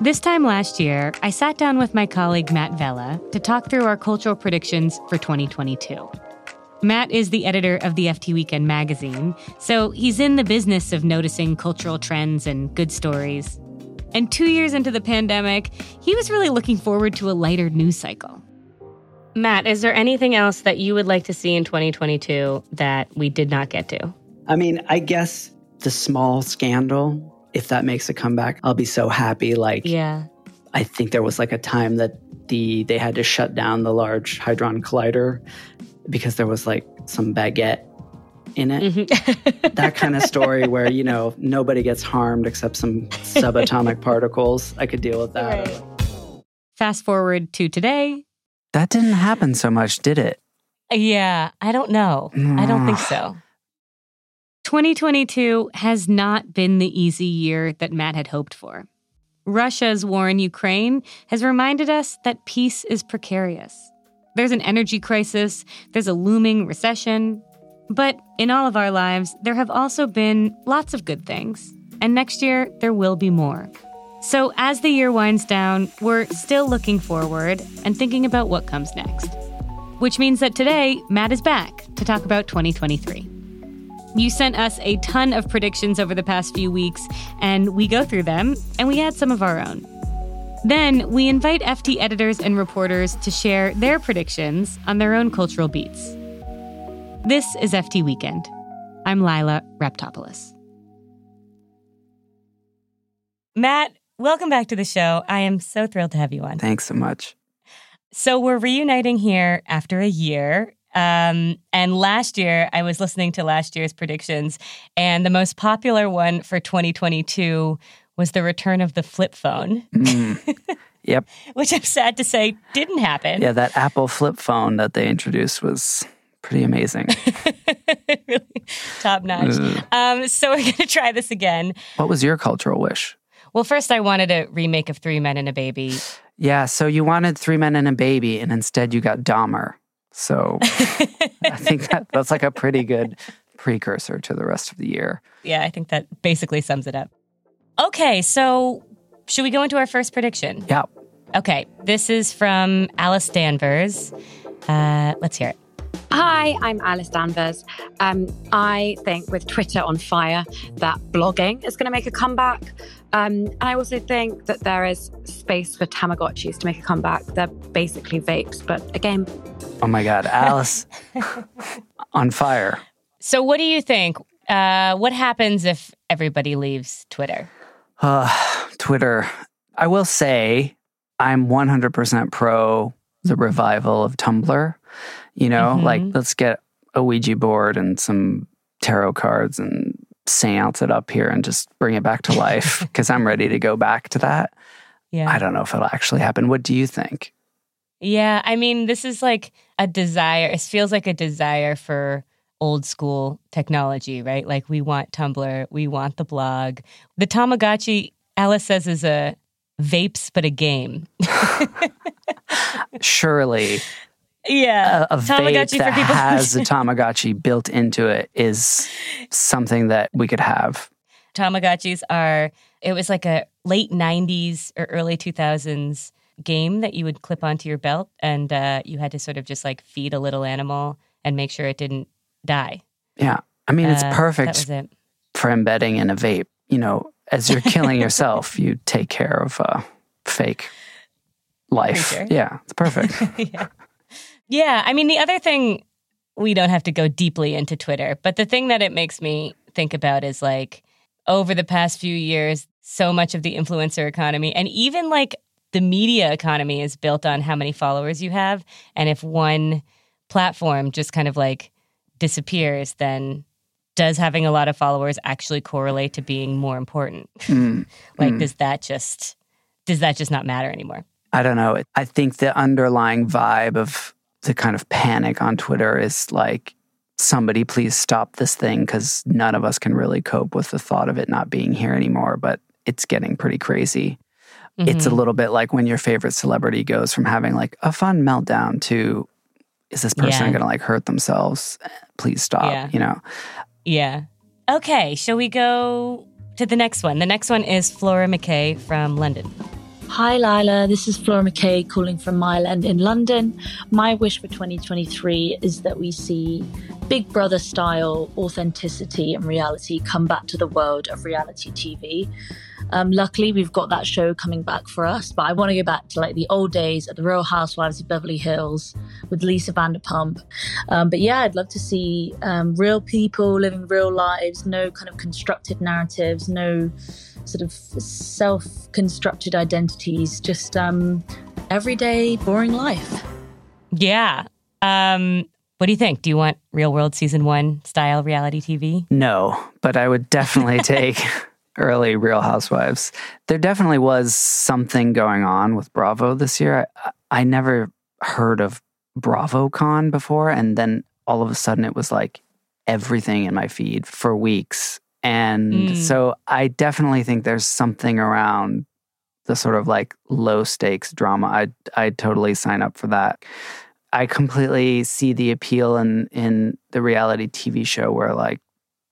This time last year, I sat down with my colleague Matt Vella to talk through our cultural predictions for 2022. Matt is the editor of the FT Weekend magazine, so he's in the business of noticing cultural trends and good stories. And two years into the pandemic, he was really looking forward to a lighter news cycle. Matt, is there anything else that you would like to see in 2022 that we did not get to? I mean, I guess the small scandal, if that makes a comeback, I'll be so happy. Like, Yeah. I think there was like a time that the they had to shut down the Large Hadron Collider because there was like some baguette in it. Mhm. That kind of story where you know nobody gets harmed except some subatomic particles. I could deal with that. Right. Fast forward to today. That didn't happen so much, did it? Yeah, I don't know. I don't think so. 2022 has not been the easy year that Matt had hoped for. Russia's war in Ukraine has reminded us that peace is precarious. There's an energy crisis, there's a looming recession. But in all of our lives, there have also been lots of good things. And next year, there will be more. So as the year winds down, we're still looking forward and thinking about what comes next. Which means that today, Matt is back to talk about 2023. You sent us a ton of predictions over the past few weeks, and we go through them and we add some of our own. Then we invite FT editors and reporters to share their predictions on their own cultural beats. This is FT Weekend. I'm Lilah Raptopoulos. Matt, welcome back to the show. I am so thrilled to have you on. Thanks so much. So we're reuniting here after a year. Um, and last year, I was listening to last year's predictions, and the most popular one for 2022 was the return of the flip phone, Mm. Yep. which I'm sad to say didn't happen. Yeah, that Apple flip phone that they introduced was pretty amazing. really top notch. Um, so we're going to try this again. what was your cultural wish? Well, first, I wanted a remake of Three Men and a Baby. Yeah, so you wanted Three Men and a Baby, and instead you got Dahmer. So I think that, that's like a pretty good precursor to the rest of the year. Yeah, I think that basically sums it up. Okay, so should we go into our first prediction? Yeah. Okay, this is from Alice Danvers. Uh, let's hear it. Hi, I'm Alice Danvers. Um, I think with Twitter on fire, that blogging is going to make a comeback. Um, and I also think that there is space for Tamagotchis to make a comeback. They're basically vapes, but again, Oh my God, Alice on fire. So, what do you think? Uh, what happens if everybody leaves Twitter? Uh, Twitter. I will say I'm 100% pro the revival of Tumblr. You know, Mhm. like let's get a Ouija board and some tarot cards and seance it up here and just bring it back to life because I'm ready to go back to that. Yeah. I don't know if it'll actually happen. What do you think? Yeah, I mean, this is like a desire. It feels like a desire for old school technology, right? Like we want Tumblr, we want the blog. The Tamagotchi, Alice says, is a vapes but a game. Surely Yeah, a, a vape Tamagotchi that for people. has a Tamagotchi built into it is something that we could have. Tamagotchis are. It was like a late '90s or early 2000s game that you would clip onto your belt, and uh, you had to sort of just like feed a little animal and make sure it didn't die. Yeah. I mean, it's Uh, perfect it. for embedding in a vape. You know, as you're killing yourself, you take care of a fake life. Creature. Yeah, it's perfect. yeah. Yeah. I mean, the other thing, we don't have to go deeply into Twitter, but the thing that it makes me think about is like over the past few years, so much of the influencer economy and even like the media economy is built on how many followers you have. And if one platform just kind of like disappears, then does having a lot of followers actually correlate to being more important? Mm, like, mm. does that just does that just not matter anymore? I don't know. I think the underlying vibe of the kind of panic on Twitter is like, somebody please stop this thing because none of us can really cope with the thought of it not being here anymore. But it's getting pretty crazy. It's a Mhm. little bit like when your favorite celebrity goes from having like a fun meltdown to, is this person Yeah. going to like hurt themselves? Please stop. Yeah. You know, Yeah. Okay, shall we go to the next one? The next one is Flora McKay from London. Hi, Lilah. This is Flora McKay calling from Mile End in London. My wish for 2023 is that we see Big Brother style authenticity and reality come back to the world of reality TV. Um, luckily, we've got that show coming back for us, but I want to go back to like the old days at the Real Housewives of Beverly Hills with Lisa Vanderpump. Um, but yeah, I'd love to see um, real people living real lives, no kind of constructed narratives, no sort of self constructed identities, just um, everyday, boring life. Yeah. Um, what do you think? Do you want real world season one style reality TV? No, but I would definitely take early Real Housewives. There definitely was something going on with Bravo this year. I, I never heard of BravoCon before, and then all of a sudden it was like everything in my feed for weeks. And Mm. so I definitely think there's something around the sort of like low stakes drama. I I totally sign up for that. I completely see the appeal in in the reality TV show where like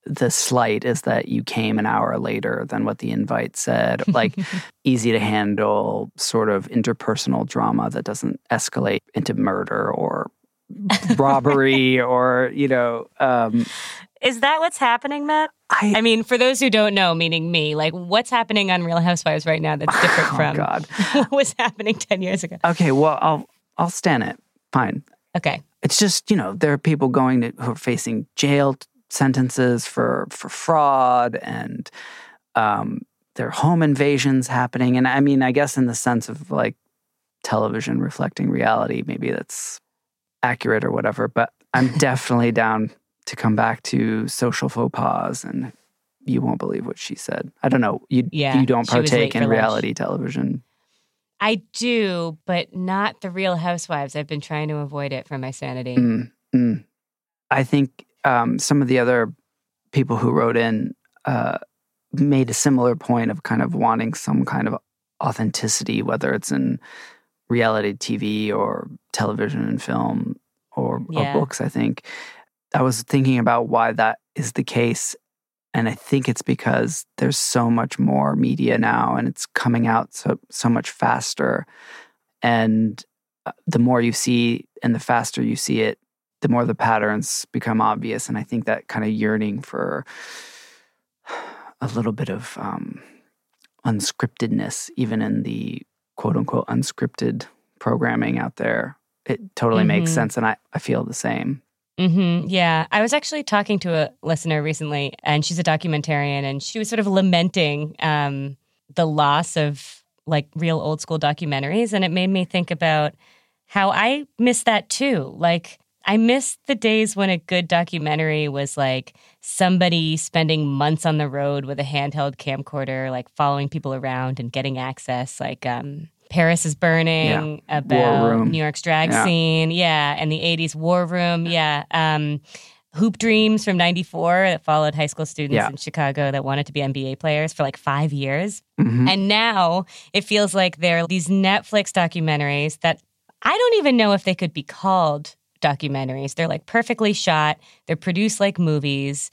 the slight is that you came an hour later than what the invite said. Like easy to handle sort of interpersonal drama that doesn't escalate into murder or robbery or, you know, um Is that what's happening, Matt? I, I mean, for those who don't know, meaning me, like what's happening on Real Housewives right now that's different oh from God. what was happening 10 years ago? Okay, well I'll I'll stand it. Fine. Okay. it's just you know there are people going to who are facing jail sentences for for fraud and um there are home invasions happening and i mean i guess in the sense of like television reflecting reality maybe that's accurate or whatever but i'm definitely down to come back to social faux pas and you won't believe what she said i don't know you Yeah, you don't she was late partake in for lunch. reality television I do, but not the Real Housewives. I've been trying to avoid it for my sanity. Mm, mm. I think um, some of the other people who wrote in uh, made a similar point of kind of wanting some kind of authenticity, whether it's in reality TV or television and film or, Yeah. or books. I think I was thinking about why that is the case. And I think it's because there's so much more media now and it's coming out so, so much faster. And uh, the more you see and the faster you see it, the more the patterns become obvious. And I think that kind of yearning for a little bit of um, unscriptedness, even in the quote unquote unscripted programming out there, it totally makes Mhm. sense. And I, I feel the same. Hmm Yeah. I was actually talking to a listener recently, and she's a documentarian, and she was sort of lamenting um, the loss of like real old school documentaries. And it made me think about how I miss that too. Like, I miss the days when a good documentary was like somebody spending months on the road with a handheld camcorder, like following people around and getting access. Like, um, Paris is burning about Room. New York's drag Yeah. scene. Yeah. And the 80s War Room. Yeah. Um, Hoop Dreams from 94 that followed high school students Yeah. in Chicago that wanted to be NBA players for like five years. Mhm. And now it feels like there are these Netflix documentaries that I don't even know if they could be called documentaries. They're like perfectly shot, they're produced like movies.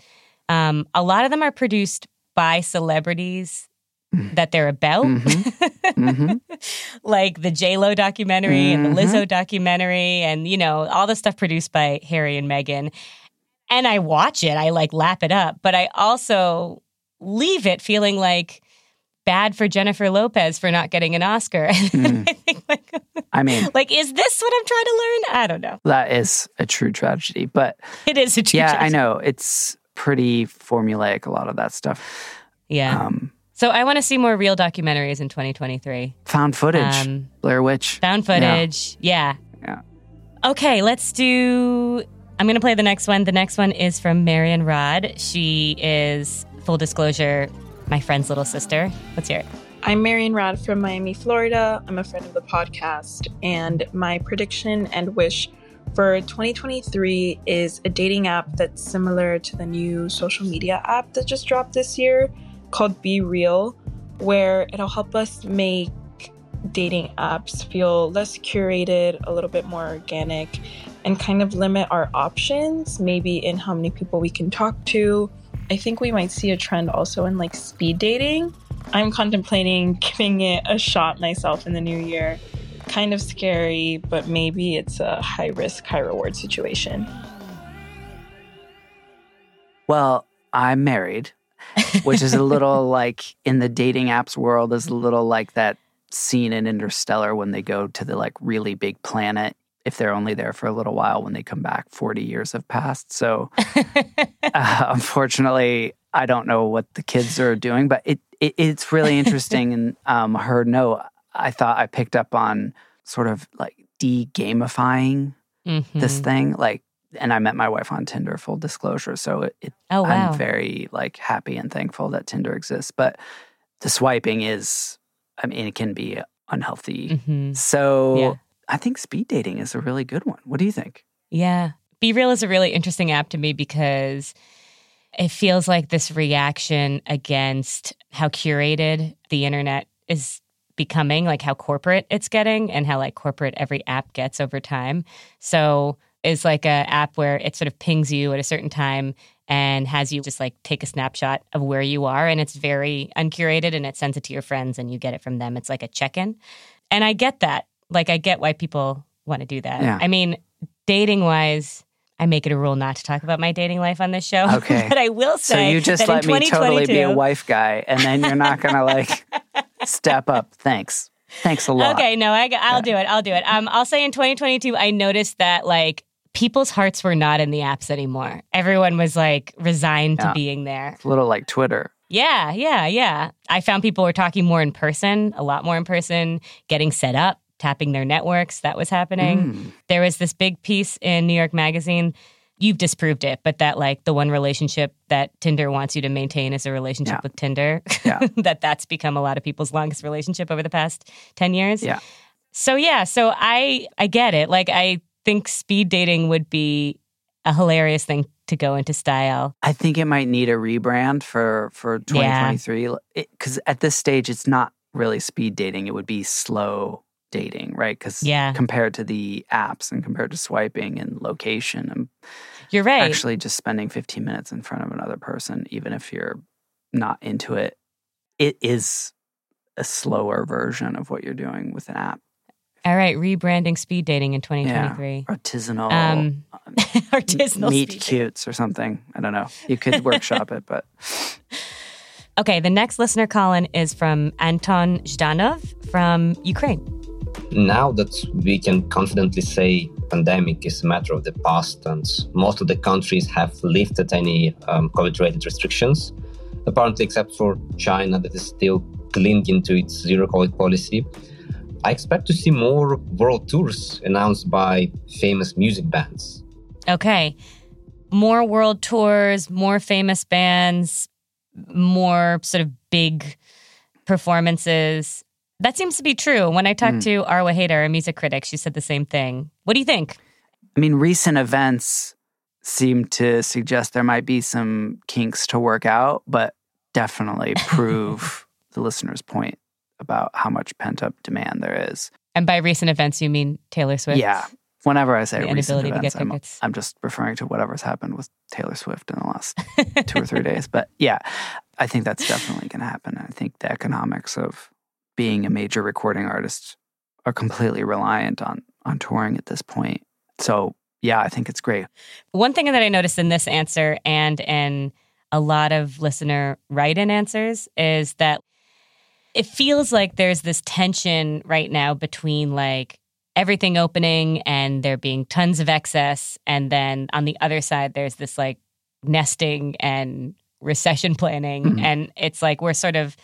Um, a lot of them are produced by celebrities that they're about. Mhm. like the J Lo documentary and the Mhm. Lizzo documentary, and you know all the stuff produced by Harry and Meghan. And I watch it, I like lap it up, but I also leave it feeling like bad for Jennifer Lopez for not getting an Oscar. And I think like, I mean, like, is this what I'm trying to learn? I don't know. that is a true tragedy. But It is a true yeah, I know. It's pretty formulaic, a lot of that stuff. Yeah. Um, so I want to see more real documentaries in 2023. found footage, Um, Blair Witch. Found footage. Yeah. Yeah. Okay, let's do. I'm going to play the next one. The next one is from Marion Rod. She is, full disclosure, my friend's little sister. Let's hear it. I'm Marion Rod from Miami, Florida. I'm a friend of the podcast, and my prediction and wish for 2023 is a dating app that's similar to the new social media app that just dropped this year called Be Real, where it'll help us make dating apps feel less curated, a little bit more organic, and kind of limit our options, maybe in how many people we can talk to. I think we might see a trend also in like speed dating I'm contemplating giving it a shot myself in the new year. Kind of scary, but maybe it's a high risk, high reward situation. Well, I'm married, which is a little like in the dating apps world, is a little like that scene in Interstellar when they go to the like really big planet. If they're only there for a little while, when they come back, 40 years have passed. So, uh, unfortunately, I don't know what the kids are doing, but it, it it's really interesting. and um, her note, I thought I picked up on sort of like de gamifying Mhm. this thing. Like, and I met my wife on Tinder, full disclosure. So it, it Oh, wow. I'm very like happy and thankful that Tinder exists. But the swiping is, I mean, it can be unhealthy. Mhm. So Yeah. I think speed dating is a really good one. What do you think? Yeah. Be Real is a really interesting app to me because it feels like this reaction against how curated the internet is becoming, like how corporate it's getting and how like corporate every app gets over time. So it's like a app where it sort of pings you at a certain time and has you just like take a snapshot of where you are and it's very uncurated and it sends it to your friends and you get it from them. It's like a check-in. And I get that. Like I get why people want to do that. Yeah. I mean, dating wise, I make it a rule not to talk about my dating life on this show. Okay. but I will say, So you just let me totally be a wife guy, and then you're not gonna like step up. Thanks. Thanks a lot. Okay, no, I, I'll do it. I'll do it. Um, I'll say in 2022, I noticed that like people's hearts were not in the apps anymore. Everyone was like resigned Yeah. to being there. It's a little like Twitter. Yeah, yeah, yeah. I found people were talking more in person, a lot more in person, getting set up, tapping their networks. That was happening. Mm. There was this big piece in New York Magazine. You've disproved it, but that like the one relationship that Tinder wants you to maintain is a relationship Yeah. with Tinder. Yeah. that that's become a lot of people's longest relationship over the past 10 years. Yeah. So yeah, so I I get it. Like I think speed dating would be a hilarious thing to go into style. I think it might need a rebrand for for 2023 because at this stage it's not really speed dating. It would be slow dating, right? Because Yeah. compared to the apps and compared to swiping and location and You're right. actually just spending 15 minutes in front of another person, even if you're not into it, it is a slower version of what you're doing with an app. All right, rebranding speed dating in 2023. Artisanal, Um, um, Artisanal meet cutes or something. I don't know. You could workshop it, but Okay, the next listener Colin is from Anton Zhdanov from Ukraine. now that we can confidently say pandemic is a matter of the past and most of the countries have lifted any um, covid-related restrictions apparently except for china that is still clinging to its zero covid policy i expect to see more world tours announced by famous music bands Okay, more world tours, more famous bands, more sort of big performances. That seems to be true. When I talked Mm. to Arwa Haider, a music critic, she said the same thing. What do you think? I mean, recent events seem to suggest there might be some kinks to work out, but definitely prove the listener's point about how much pent up demand there is. And by recent events, you mean Taylor Swift? Yeah. Whenever I say The recent events, I'm. I'm just referring to whatever's happened with Taylor Swift in the last two or three days. But yeah, I think that's definitely going to happen. I think the economics of being a major recording artist are completely reliant on on touring at this point. So yeah, I think it's great. One thing that I noticed in this answer and in a lot of listener write in answers is that it feels like there's this tension right now between like everything opening and there being tons of excess. And then on the other side, there's this like nesting and recession planning. Mhm. And it's like we're sort of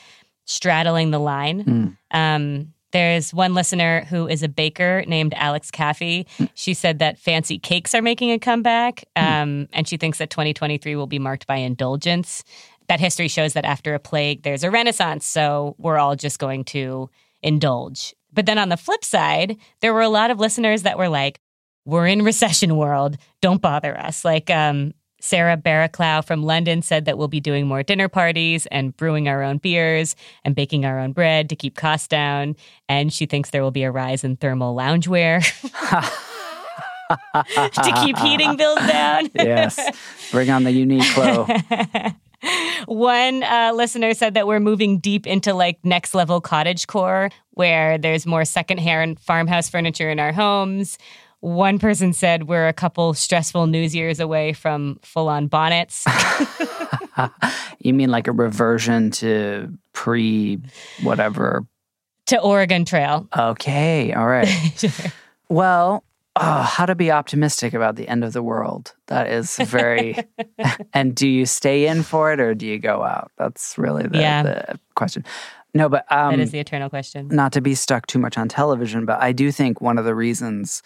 straddling the line. Mm. Um, there's one listener who is a baker named Alex Caffey. She said that fancy cakes are making a comeback, um, and she thinks that 2023 will be marked by indulgence. That history shows that after a plague, there's a renaissance. So we're all just going to indulge. But then on the flip side, there were a lot of listeners that were like, we're in recession world. Don't bother us. Like um, Sarah Barraclough from London said that we'll be doing more dinner parties and brewing our own beers and baking our own bread to keep costs down. And she thinks there will be a rise in thermal loungewear to keep heating bills down. yes. Bring on the Uniqlo. One uh, listener said that we're moving deep into like next level cottage core, where there's more secondhand farmhouse furniture in our homes. One person said we're a couple stressful news years away from full on bonnets. you mean like a reversion to pre whatever? To Oregon Trail. Okay, all right. sure. Well, oh, how to be optimistic about the end of the world. That is very. and do you stay in for it or do you go out? That's really the, yeah. the question. No, but um, that is the eternal question. Not to be stuck too much on television, but I do think one of the reasons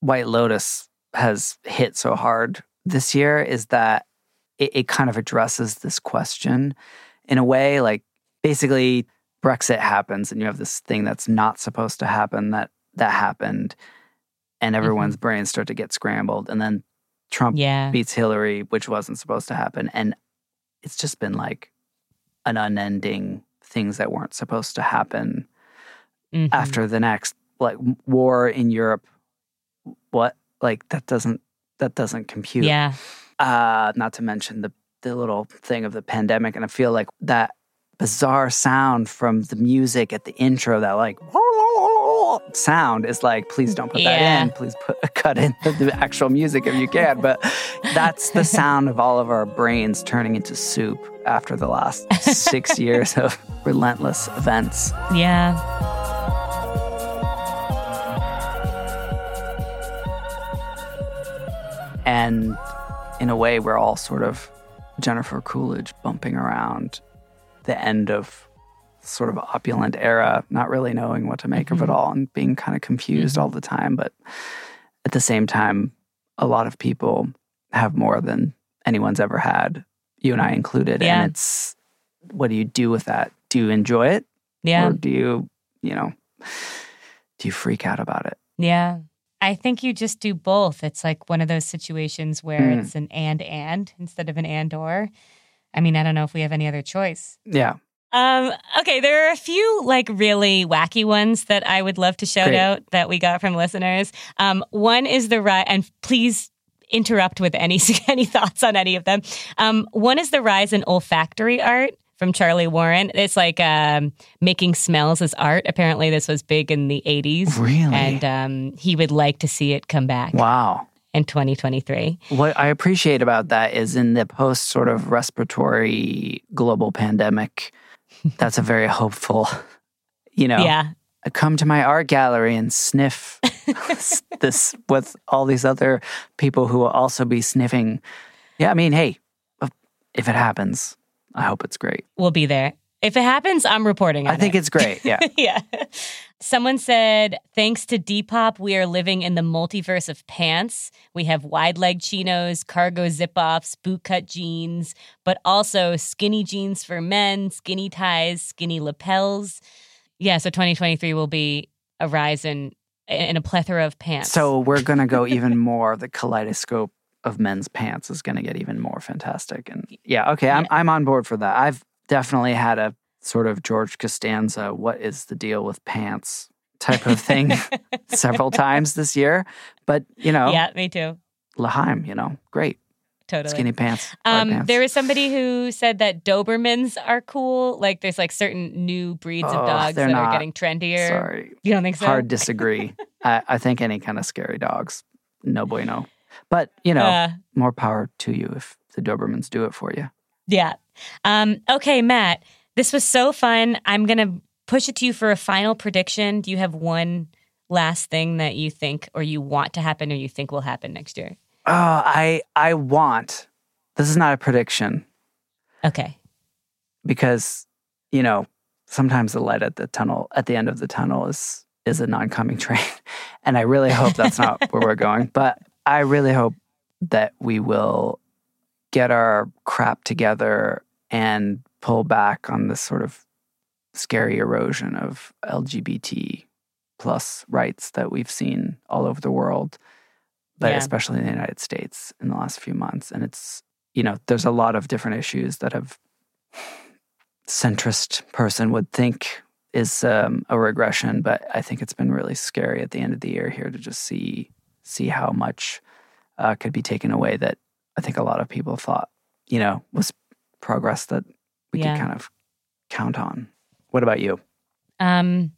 White Lotus has hit so hard this year is that it, it kind of addresses this question in a way. Like basically, Brexit happens, and you have this thing that's not supposed to happen that that happened and everyone's mm-hmm. brains start to get scrambled. And then Trump yeah. beats Hillary, which wasn't supposed to happen. And it's just been like an unending things that weren't supposed to happen mm-hmm. after the next like war in Europe. What like that doesn't that doesn't compute. Yeah. Uh, not to mention the the little thing of the pandemic, and I feel like that bizarre sound from the music at the intro, that like sound is like, please don't put yeah. that in. Please put cut in the, the actual music if you can. But that's the sound of all of our brains turning into soup after the last six years of relentless events. Yeah. And in a way, we're all sort of Jennifer Coolidge bumping around the end of sort of opulent era, not really knowing what to make mm-hmm. of it mm-hmm. all and being kind of confused mm-hmm. all the time. But at the same time, a lot of people have more than anyone's ever had, you and I included. Yeah. And it's what do you do with that? Do you enjoy it? Yeah. Or do you, you know, do you freak out about it? Yeah. I think you just do both. It's like one of those situations where mm. it's an and and instead of an and or. I mean, I don't know if we have any other choice. Yeah. Um, okay, there are a few like really wacky ones that I would love to shout Great. out that we got from listeners. Um, one is the rise, and please interrupt with any any thoughts on any of them. Um, one is the rise in olfactory art from Charlie Warren. It's like um, making smells as art. Apparently, this was big in the 80s. Really? And um, he would like to see it come back. Wow. In 2023. What I appreciate about that is in the post sort of respiratory global pandemic that's a very hopeful, you know. Yeah. Come to my art gallery and sniff this with all these other people who will also be sniffing. Yeah, I mean, hey, if it happens, I hope it's great. We'll be there. If it happens, I'm reporting I think it. it's great. Yeah. yeah. Someone said, thanks to Depop, we are living in the multiverse of pants. We have wide leg chinos, cargo zip offs, bootcut jeans, but also skinny jeans for men, skinny ties, skinny lapels. Yeah, so 2023 will be a rise in in a plethora of pants. So we're gonna go even more. The kaleidoscope of men's pants is gonna get even more fantastic. And yeah, okay, I'm I'm on board for that. I've definitely had a sort of George Costanza, what is the deal with pants type of thing several times this year. But, you know. Yeah, me too. L'chaim, you know, great. Totally. Skinny pants. Um, pants. There was somebody who said that Dobermans are cool. Like there's like certain new breeds oh, of dogs that not. are getting trendier. Sorry. You don't think so? Hard disagree. I, I, think any kind of scary dogs, no bueno. But, you know, uh, more power to you if the Dobermans do it for you. Yeah. Um, okay, Matt, this was so fun. I'm going to push it to you for a final prediction. Do you have one last thing that you think or you want to happen or you think will happen next year? Oh, I I want. This is not a prediction. Okay. Because, you know, sometimes the light at the tunnel at the end of the tunnel is is a non-coming train. And I really hope that's not where we're going, but I really hope that we will get our crap together and pull back on this sort of scary erosion of LGBT plus rights that we've seen all over the world, but yeah. especially in the United States in the last few months. And it's, you know, there's a lot of different issues that have centrist person would think is um, a regression, but I think it's been really scary at the end of the year here to just see see how much uh, could be taken away that I think a lot of people thought, you know, was progress that we Yeah. could kind of count on. What about you? Um,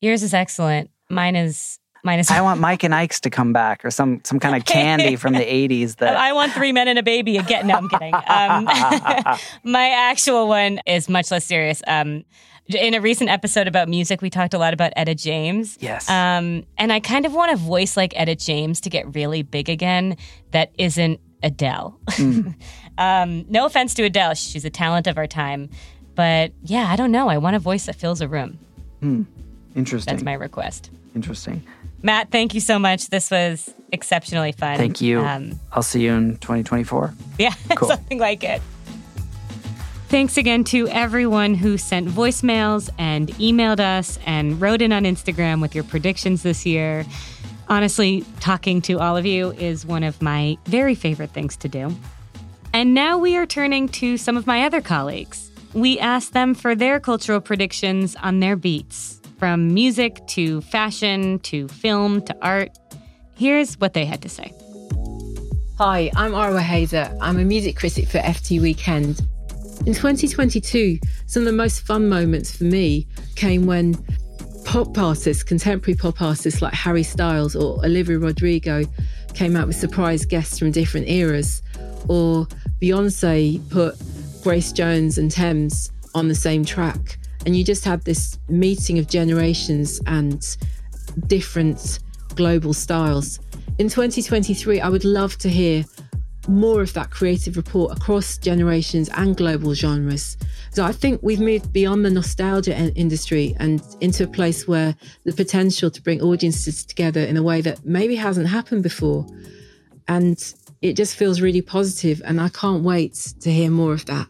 yours is excellent. Mine is mine is. I want Mike and Ike's to come back or some some kind of candy from the 80s that I want three men and a baby again. No, I'm kidding. Um, my actual one is much less serious. Um, in a recent episode about music, we talked a lot about Etta James. Yes. Um, and I kind of want a voice like Etta James to get really big again that isn't Adele. um, no offense to Adele, she's a talent of our time. But yeah, I don't know. I want a voice that fills a room. Interesting. That's my request. Interesting. Matt, thank you so much. This was exceptionally fun. Thank you. Um, I'll see you in 2024. Yeah, Cool. something like it. Thanks again to everyone who sent voicemails and emailed us and wrote in on Instagram with your predictions this year. Honestly, talking to all of you is one of my very favorite things to do. And now we are turning to some of my other colleagues. We asked them for their cultural predictions on their beats, from music to fashion to film to art. Here's what they had to say. Hi, I'm Arwa Haider. I'm a music critic for FT Weekend. In 2022, some of the most fun moments for me came when pop artists, contemporary pop artists like Harry Styles or Olivia Rodrigo came out with surprise guests from different eras, or Beyonce put Grace Jones and Tems on the same track. And you just had this meeting of generations and different global styles. In 2023, I would love to hear more of that creative report across generations and global genres. So I think we've moved beyond the nostalgia in- industry and into a place where the potential to bring audiences together in a way that maybe hasn't happened before. And it just feels really positive, and I can't wait to hear more of that.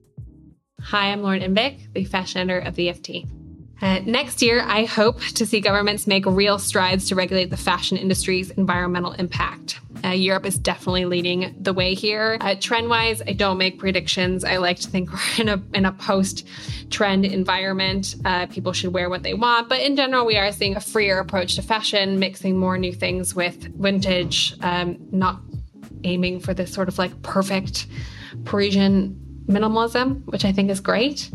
Hi, I'm Lauren Indvik, the fashion editor of the FT. Uh, next year, I hope to see governments make real strides to regulate the fashion industry's environmental impact. Uh, Europe is definitely leading the way here. Uh, trend wise, I don't make predictions. I like to think we're in a, in a post trend environment. Uh, people should wear what they want. But in general, we are seeing a freer approach to fashion, mixing more new things with vintage, um, not aiming for this sort of like perfect Parisian minimalism, which I think is great.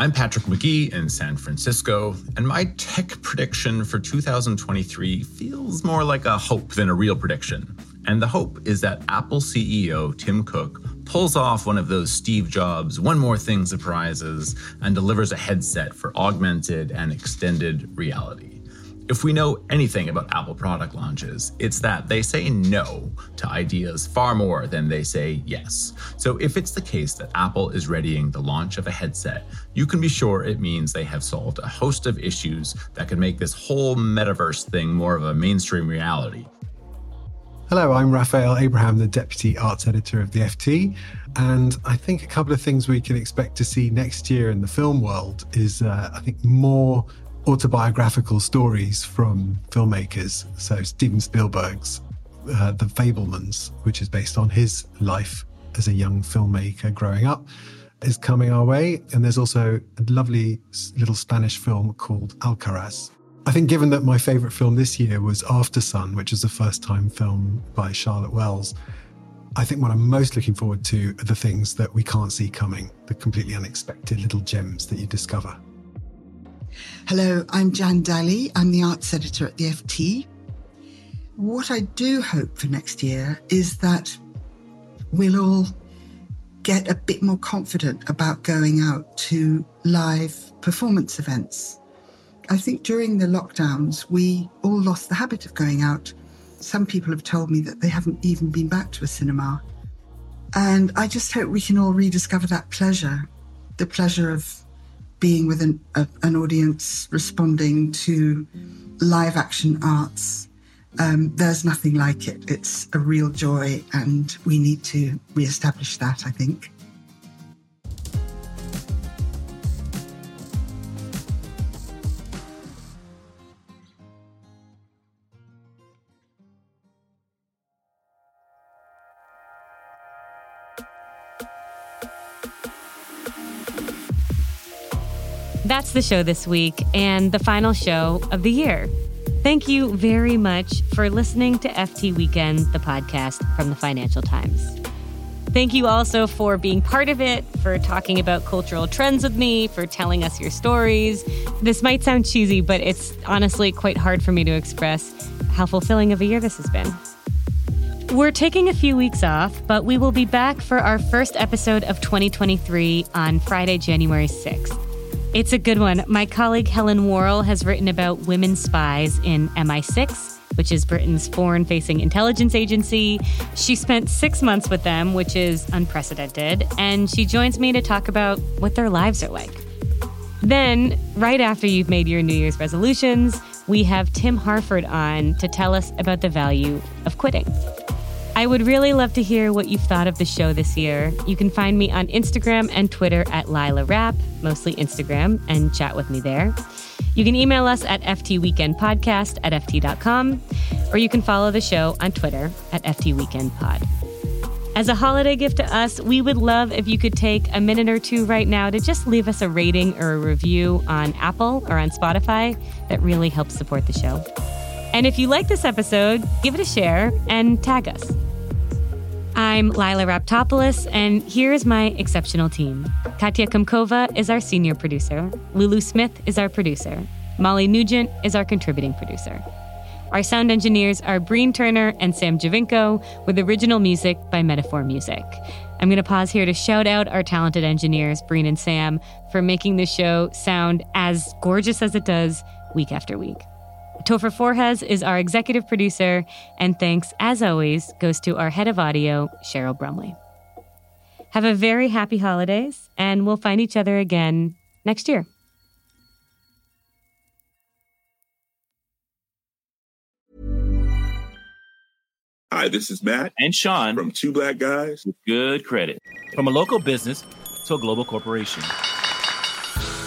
I'm Patrick McGee in San Francisco, and my tech prediction for 2023 feels more like a hope than a real prediction. And the hope is that Apple CEO Tim Cook pulls off one of those Steve Jobs one more thing surprises and delivers a headset for augmented and extended reality. If we know anything about Apple product launches, it's that they say no to ideas far more than they say yes. So if it's the case that Apple is readying the launch of a headset, you can be sure it means they have solved a host of issues that could make this whole metaverse thing more of a mainstream reality. Hello, I'm Raphael Abraham, the Deputy Arts Editor of the FT. And I think a couple of things we can expect to see next year in the film world is, uh, I think, more autobiographical stories from filmmakers. So Steven Spielberg's uh, The Fabelmans, which is based on his life as a young filmmaker growing up, is coming our way. And there's also a lovely little Spanish film called Alcarràs. I think, given that my favorite film this year was Aftersun, which is a first time film by Charlotte Wells, I think what I'm most looking forward to are the things that we can't see coming, the completely unexpected little gems that you discover. Hello, I'm Jan Dalley. I'm the arts editor at the FT. What I do hope for next year is that we'll all get a bit more confident about going out to live performance events. I think during the lockdowns, we all lost the habit of going out. Some people have told me that they haven't even been back to a cinema. And I just hope we can all rediscover that pleasure the pleasure of being with an, a, an audience, responding to live action arts. Um, there's nothing like it. It's a real joy, and we need to re-establish that. I think. That's the show this week and the final show of the year. Thank you very much for listening to FT Weekend, the podcast from the Financial Times. Thank you also for being part of it, for talking about cultural trends with me, for telling us your stories. This might sound cheesy, but it's honestly quite hard for me to express how fulfilling of a year this has been. We're taking a few weeks off, but we will be back for our first episode of 2023 on Friday, January 6th. It's a good one. My colleague Helen Warrell has written about women spies in MI6 which is Britain's foreign facing intelligence agency. She spent six months with them, which is unprecedented, and she joins me to talk about what their lives are like. Then, right after you've made your New Year's resolutions, we have Tim Harford on to tell us about the value of quitting. I would really love to hear what you've thought of the show this year. You can find me on Instagram and Twitter at Lilah Rapp, mostly Instagram, and chat with me there. You can email us at ftweekendpodcast at ft.com, or you can follow the show on Twitter at ftweekendpod. As a holiday gift to us, we would love if you could take a minute or two right now to just leave us a rating or a review on Apple or on Spotify. That really helps support the show. And if you like this episode, give it a share and tag us. I'm Lilah Raptopoulos, and here's my exceptional team. Katya Kumkova is our senior producer. Lulu Smith is our producer. Molly Nugent is our contributing producer. Our sound engineers are Breen Turner and Sam Giovinco, with original music by Metaphor Music. I'm going to pause here to shout out our talented engineers, Breen and Sam, for making the show sound as gorgeous as it does week after week. Topher Forhecz is our executive producer, and thanks, as always, goes to our head of audio, Cheryl Brumley. Have a very happy holidays, and we'll find each other again next year. Hi, this is Matt and Sean from Two Black Guys with Good Credit. From a local business to a global corporation.